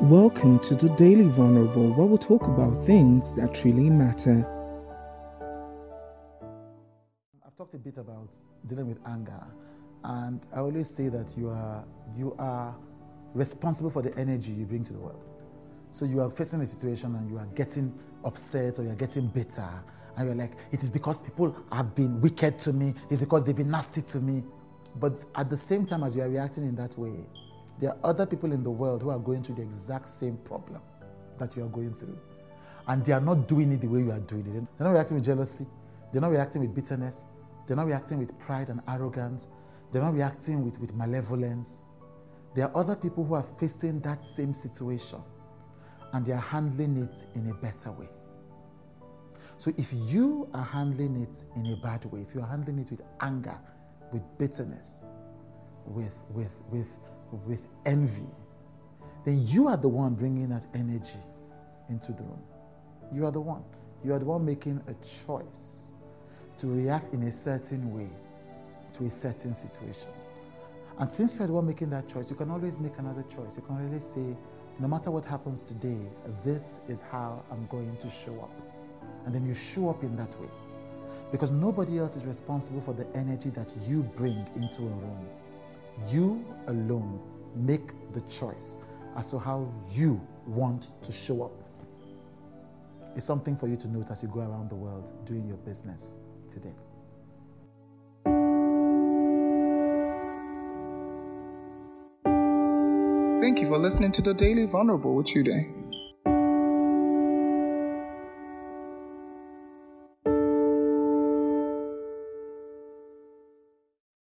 Welcome to the Daily Vulnerable, where we talk about things that really matter. I've talked a bit about dealing with anger, and I always say that you are you are responsible for the energy you bring to the world. So you are facing a situation and you are getting upset or you're getting bitter, and you're like, it is because people have been wicked to me, it's because they've been nasty to me. But at the same time as you are reacting in that way, there are other people in the world who are going through the exact same problem that you are going through. And they are not doing it the way you are doing it. They're not reacting with jealousy. They're not reacting with bitterness. They're not reacting with pride and arrogance. They're not reacting with, with malevolence. There are other people who are facing that same situation and they are handling it in a better way. So if you are handling it in a bad way, if you are handling it with anger, with bitterness, with, with, with, with envy, then you are the one bringing that energy into the room. You are the one. You are the one making a choice to react in a certain way to a certain situation. And since you are the one making that choice, you can always make another choice. You can always say, no matter what happens today, this is how I'm going to show up. And then you show up in that way. Because nobody else is responsible for the energy that you bring into a room. You alone make the choice as to how you want to show up. It's something for you to note as you go around the world doing your business today. Thank you for listening to the Daily Vulnerable with Chude.